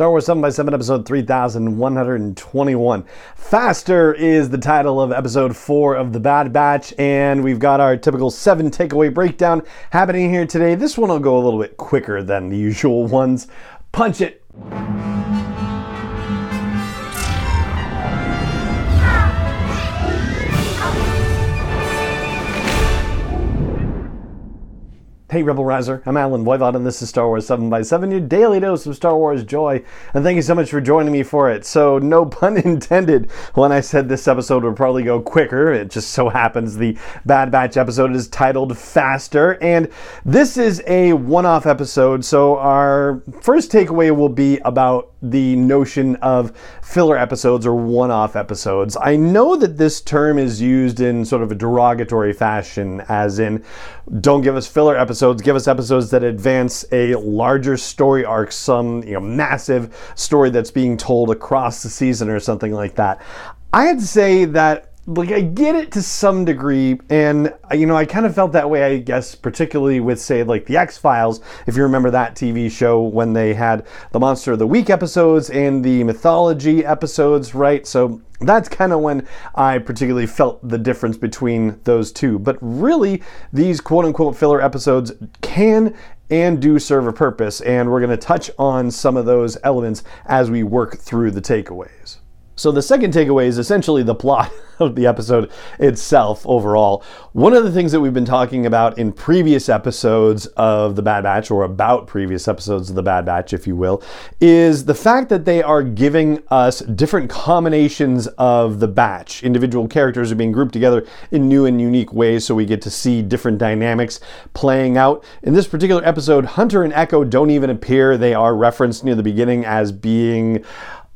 Star Wars 7 by 7 episode 3121. Faster is the title of episode 4 of The Bad Batch, and we've got our typical 7 takeaway breakdown happening here today. This one will go a little bit quicker than the usual ones. Punch it! Hey, Rebel Riser. I'm Allen Voivod, and this is Star Wars 7 by 7 your daily dose of Star Wars joy. And thank you so much for joining me for it. So, no pun intended when I said this episode would probably go quicker. It just so happens the Bad Batch episode is titled Faster. And this is a one off episode. So, our first takeaway will be about the notion of filler episodes or one off episodes. I know that this term is used in sort of a derogatory fashion, as in, don't give us filler episodes, give us episodes that advance a larger story arc, some you know, massive story that's being told across the season or something like that. I'd say that like I get it to some degree, and uh, you know I kind of felt that way. I guess particularly with say like the X Files, if you remember that TV show when they had the Monster of the Week episodes and the mythology episodes, right? So that's kind of when I particularly felt the difference between those two. But really, these quote unquote filler episodes can and do serve a purpose, and we're going to touch on some of those elements as we work through the takeaways. So the second takeaway is essentially the plot of the episode itself overall. One of the things that we've been talking about in previous episodes of The Bad Batch, or about previous episodes of The Bad Batch, if you will, is the fact that they are giving us different combinations of the batch. Individual characters are being grouped together in new and unique ways, so we get to see different dynamics playing out. In this particular episode, Hunter and Echo don't even appear. They are referenced near the beginning as being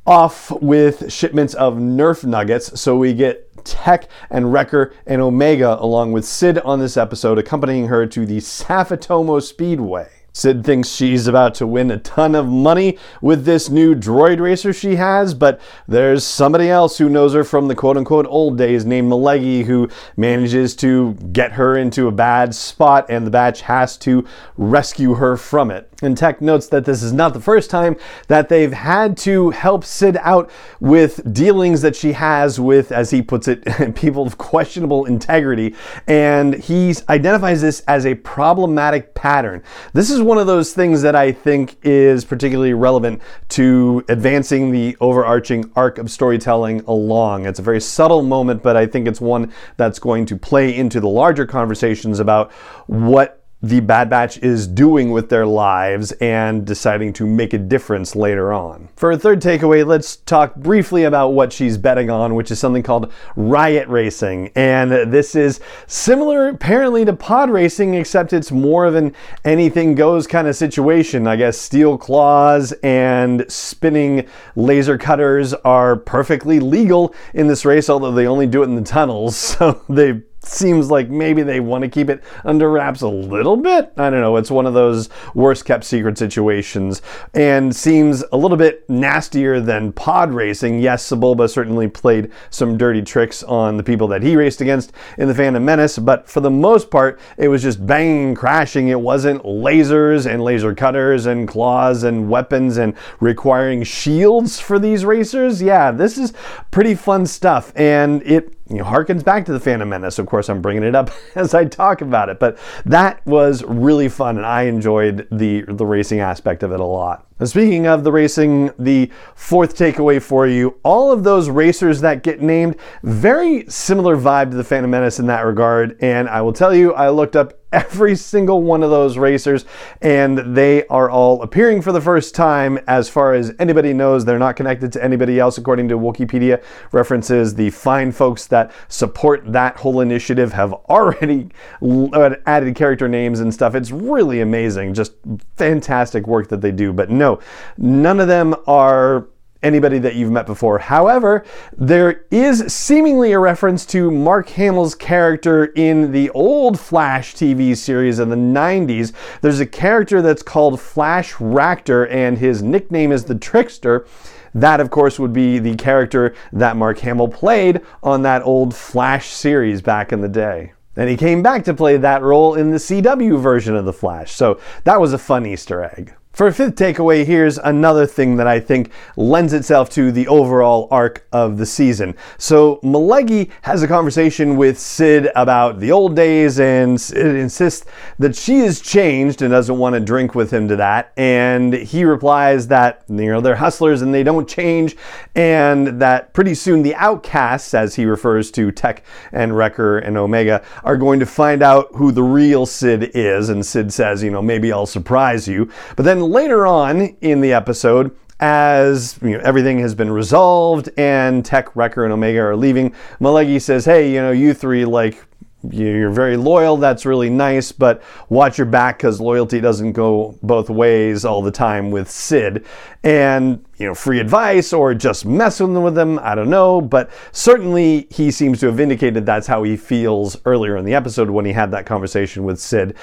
off with shipments of Nerf nuggets. So we get Tech and Wrecker and Omega along with Cid on this episode, accompanying her to the Safatomo Speedway. Cid thinks she's about to win a ton of money with this new droid racer she has, but there's somebody else who knows her from the quote unquote old days named Malegi who manages to get her into a bad spot, and the batch has to rescue her from it. And Tech notes that this is not the first time that they've had to help Cid out with dealings that she has with, as he puts it, people of questionable integrity. And he identifies this as a problematic pattern. This is one of those things that I think is particularly relevant to advancing the overarching arc of storytelling along. It's a very subtle moment, but I think it's one that's going to play into the larger conversations about what the Bad Batch is doing with their lives and deciding to make a difference later on. For a third takeaway, let's talk briefly about what she's betting on, which is something called riot racing. And this is similar apparently to pod racing, except it's more of an anything goes kind of situation. I guess steel claws and spinning laser cutters are perfectly legal in this race, although they only do it in the tunnels. So they seems like maybe they want to keep it under wraps a little bit. I don't know. It's one of those worst kept secret situations and seems a little bit nastier than pod racing. Yes, Sebulba certainly played some dirty tricks on the people that he raced against in the Phantom Menace, but for the most part, it was just banging crashing. It wasn't lasers and laser cutters and claws and weapons and requiring shields for these racers. Yeah, this is pretty fun stuff and it you know, harkens back to the Phantom Menace. Of course, I'm bringing it up as I talk about it, but that was really fun, and I enjoyed the the racing aspect of it a lot. And speaking of the racing, the fourth takeaway for you: all of those racers that get named, very similar vibe to the Phantom Menace in that regard. And I will tell you, I looked up every single one of those racers, and they are all appearing for the first time. As far as anybody knows, they're not connected to anybody else, according to Wikipedia. References the fine folks that support that whole initiative have already uh, added character names and stuff. It's really amazing, just fantastic work that they do. But no, none of them are anybody that you've met before. However, there is seemingly a reference to Mark Hamill's character in the old Flash TV series in the 90s. There's a character that's called Flash Ractor, and his nickname is the Trickster. That, of course, would be the character that Mark Hamill played on that old Flash series back in the day. And he came back to play that role in the CW version of The Flash. So that was a fun Easter egg. For a fifth takeaway, here's another thing that I think lends itself to the overall arc of the season. So, Malegi has a conversation with Cid about the old days and Cid insists that she has changed and doesn't want to drink with him to that. And he replies that, you know, they're hustlers and they don't change, and that pretty soon the outcasts, as he refers to Tech and Wrecker and Omega, are going to find out who the real Cid is. And Cid says, you know, maybe I'll surprise you. But then later on in the episode, as you know, everything has been resolved and Tech, Wrecker, and Omega are leaving, Malegi says, "Hey, you know, you three like." You're very loyal. That's really nice, but watch your back because loyalty doesn't go both ways all the time with Cid. And, you know, free advice or just messing with him, I don't know. But certainly he seems to have indicated that's how he feels earlier in the episode when he had that conversation with Cid.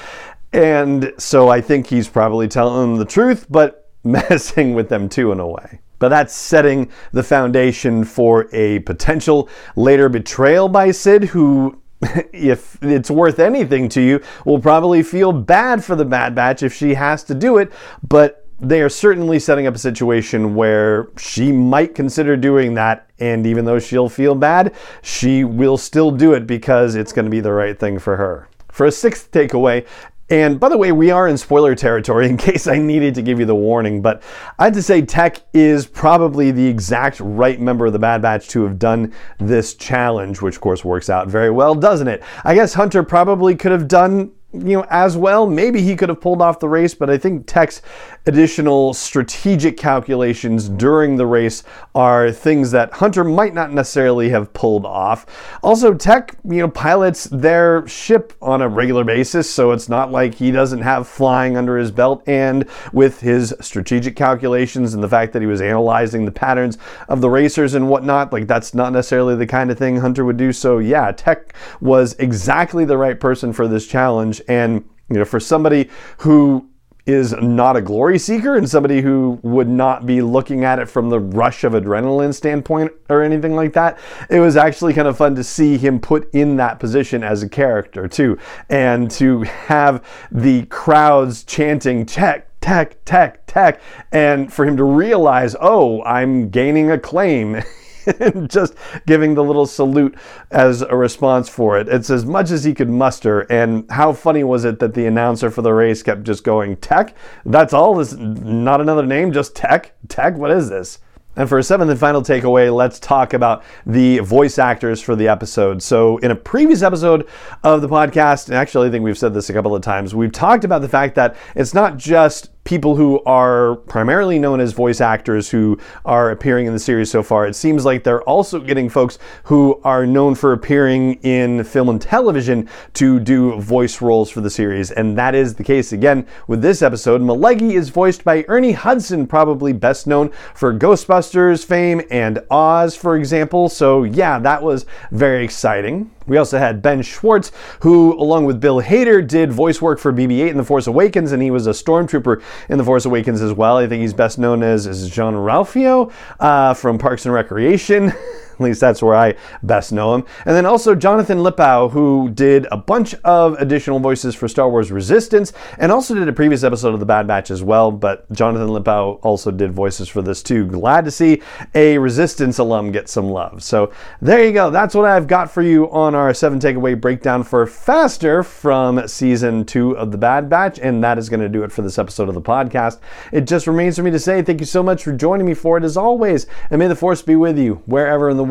And so I think he's probably telling them the truth, but messing with them too in a way. But that's setting the foundation for a potential later betrayal by Cid, who, if it's worth anything to you, will probably feel bad for the Bad Batch if she has to do it. But they are certainly setting up a situation where she might consider doing that. And even though she'll feel bad, she will still do it because it's going to be the right thing for her. For a sixth takeaway, and by the way, we are in spoiler territory in case I needed to give you the warning, but I had to say Tech is probably the exact right member of the Bad Batch to have done this challenge, which of course works out very well, doesn't it? I guess Hunter probably could have done you know, as well. Maybe he could have pulled off the race, but I think Tech's additional strategic calculations during the race are things that Hunter might not necessarily have pulled off. Also, Tech, you know, pilots their ship on a regular basis, so it's not like he doesn't have flying under his belt. And with his strategic calculations and the fact that he was analyzing the patterns of the racers and whatnot, like that's not necessarily the kind of thing Hunter would do. So, yeah, Tech was exactly the right person for this challenge. And, you know, for somebody who is not a glory seeker and somebody who would not be looking at it from the rush of adrenaline standpoint or anything like that. It was actually kind of fun to see him put in that position as a character too, and to have the crowds chanting tech, tech, tech, tech, and for him to realize, oh, I'm gaining acclaim. just giving the little salute as a response for it. It's as much as he could muster. And how funny was it that the announcer for the race kept just going, Tech? That's all? This not another name, just Tech? Tech? What is this? And for a seventh and final takeaway, let's talk about the voice actors for the episode. So, in a previous episode of the podcast, and actually, I think we've said this a couple of times, we've talked about the fact that it's not just people who are primarily known as voice actors who are appearing in the series so far. It seems like they're also getting folks who are known for appearing in film and television to do voice roles for the series. And that is the case again with this episode. Malegi is voiced by Ernie Hudson, probably best known for Ghostbusters fame and Oz, for example. So, yeah, that was very exciting. We also had Ben Schwartz, who, along with Bill Hader, did voice work for BB 8 in The Force Awakens, and he was a stormtrooper in The Force Awakens as well. I think he's best known as, as Jean-Ralphio uh, from Parks and Recreation. Least that's where I best know him. And then also Jonathan Lipow, who did a bunch of additional voices for Star Wars Resistance and also did a previous episode of The Bad Batch as well. But Jonathan Lipow also did voices for this too. Glad to see a Resistance alum get some love. So there you go. That's what I've got for you on our seven takeaway breakdown for Faster from season two of The Bad Batch. And that is going to do it for this episode of the podcast. It just remains for me to say thank you so much for joining me for it as always. And may the force be with you wherever in the world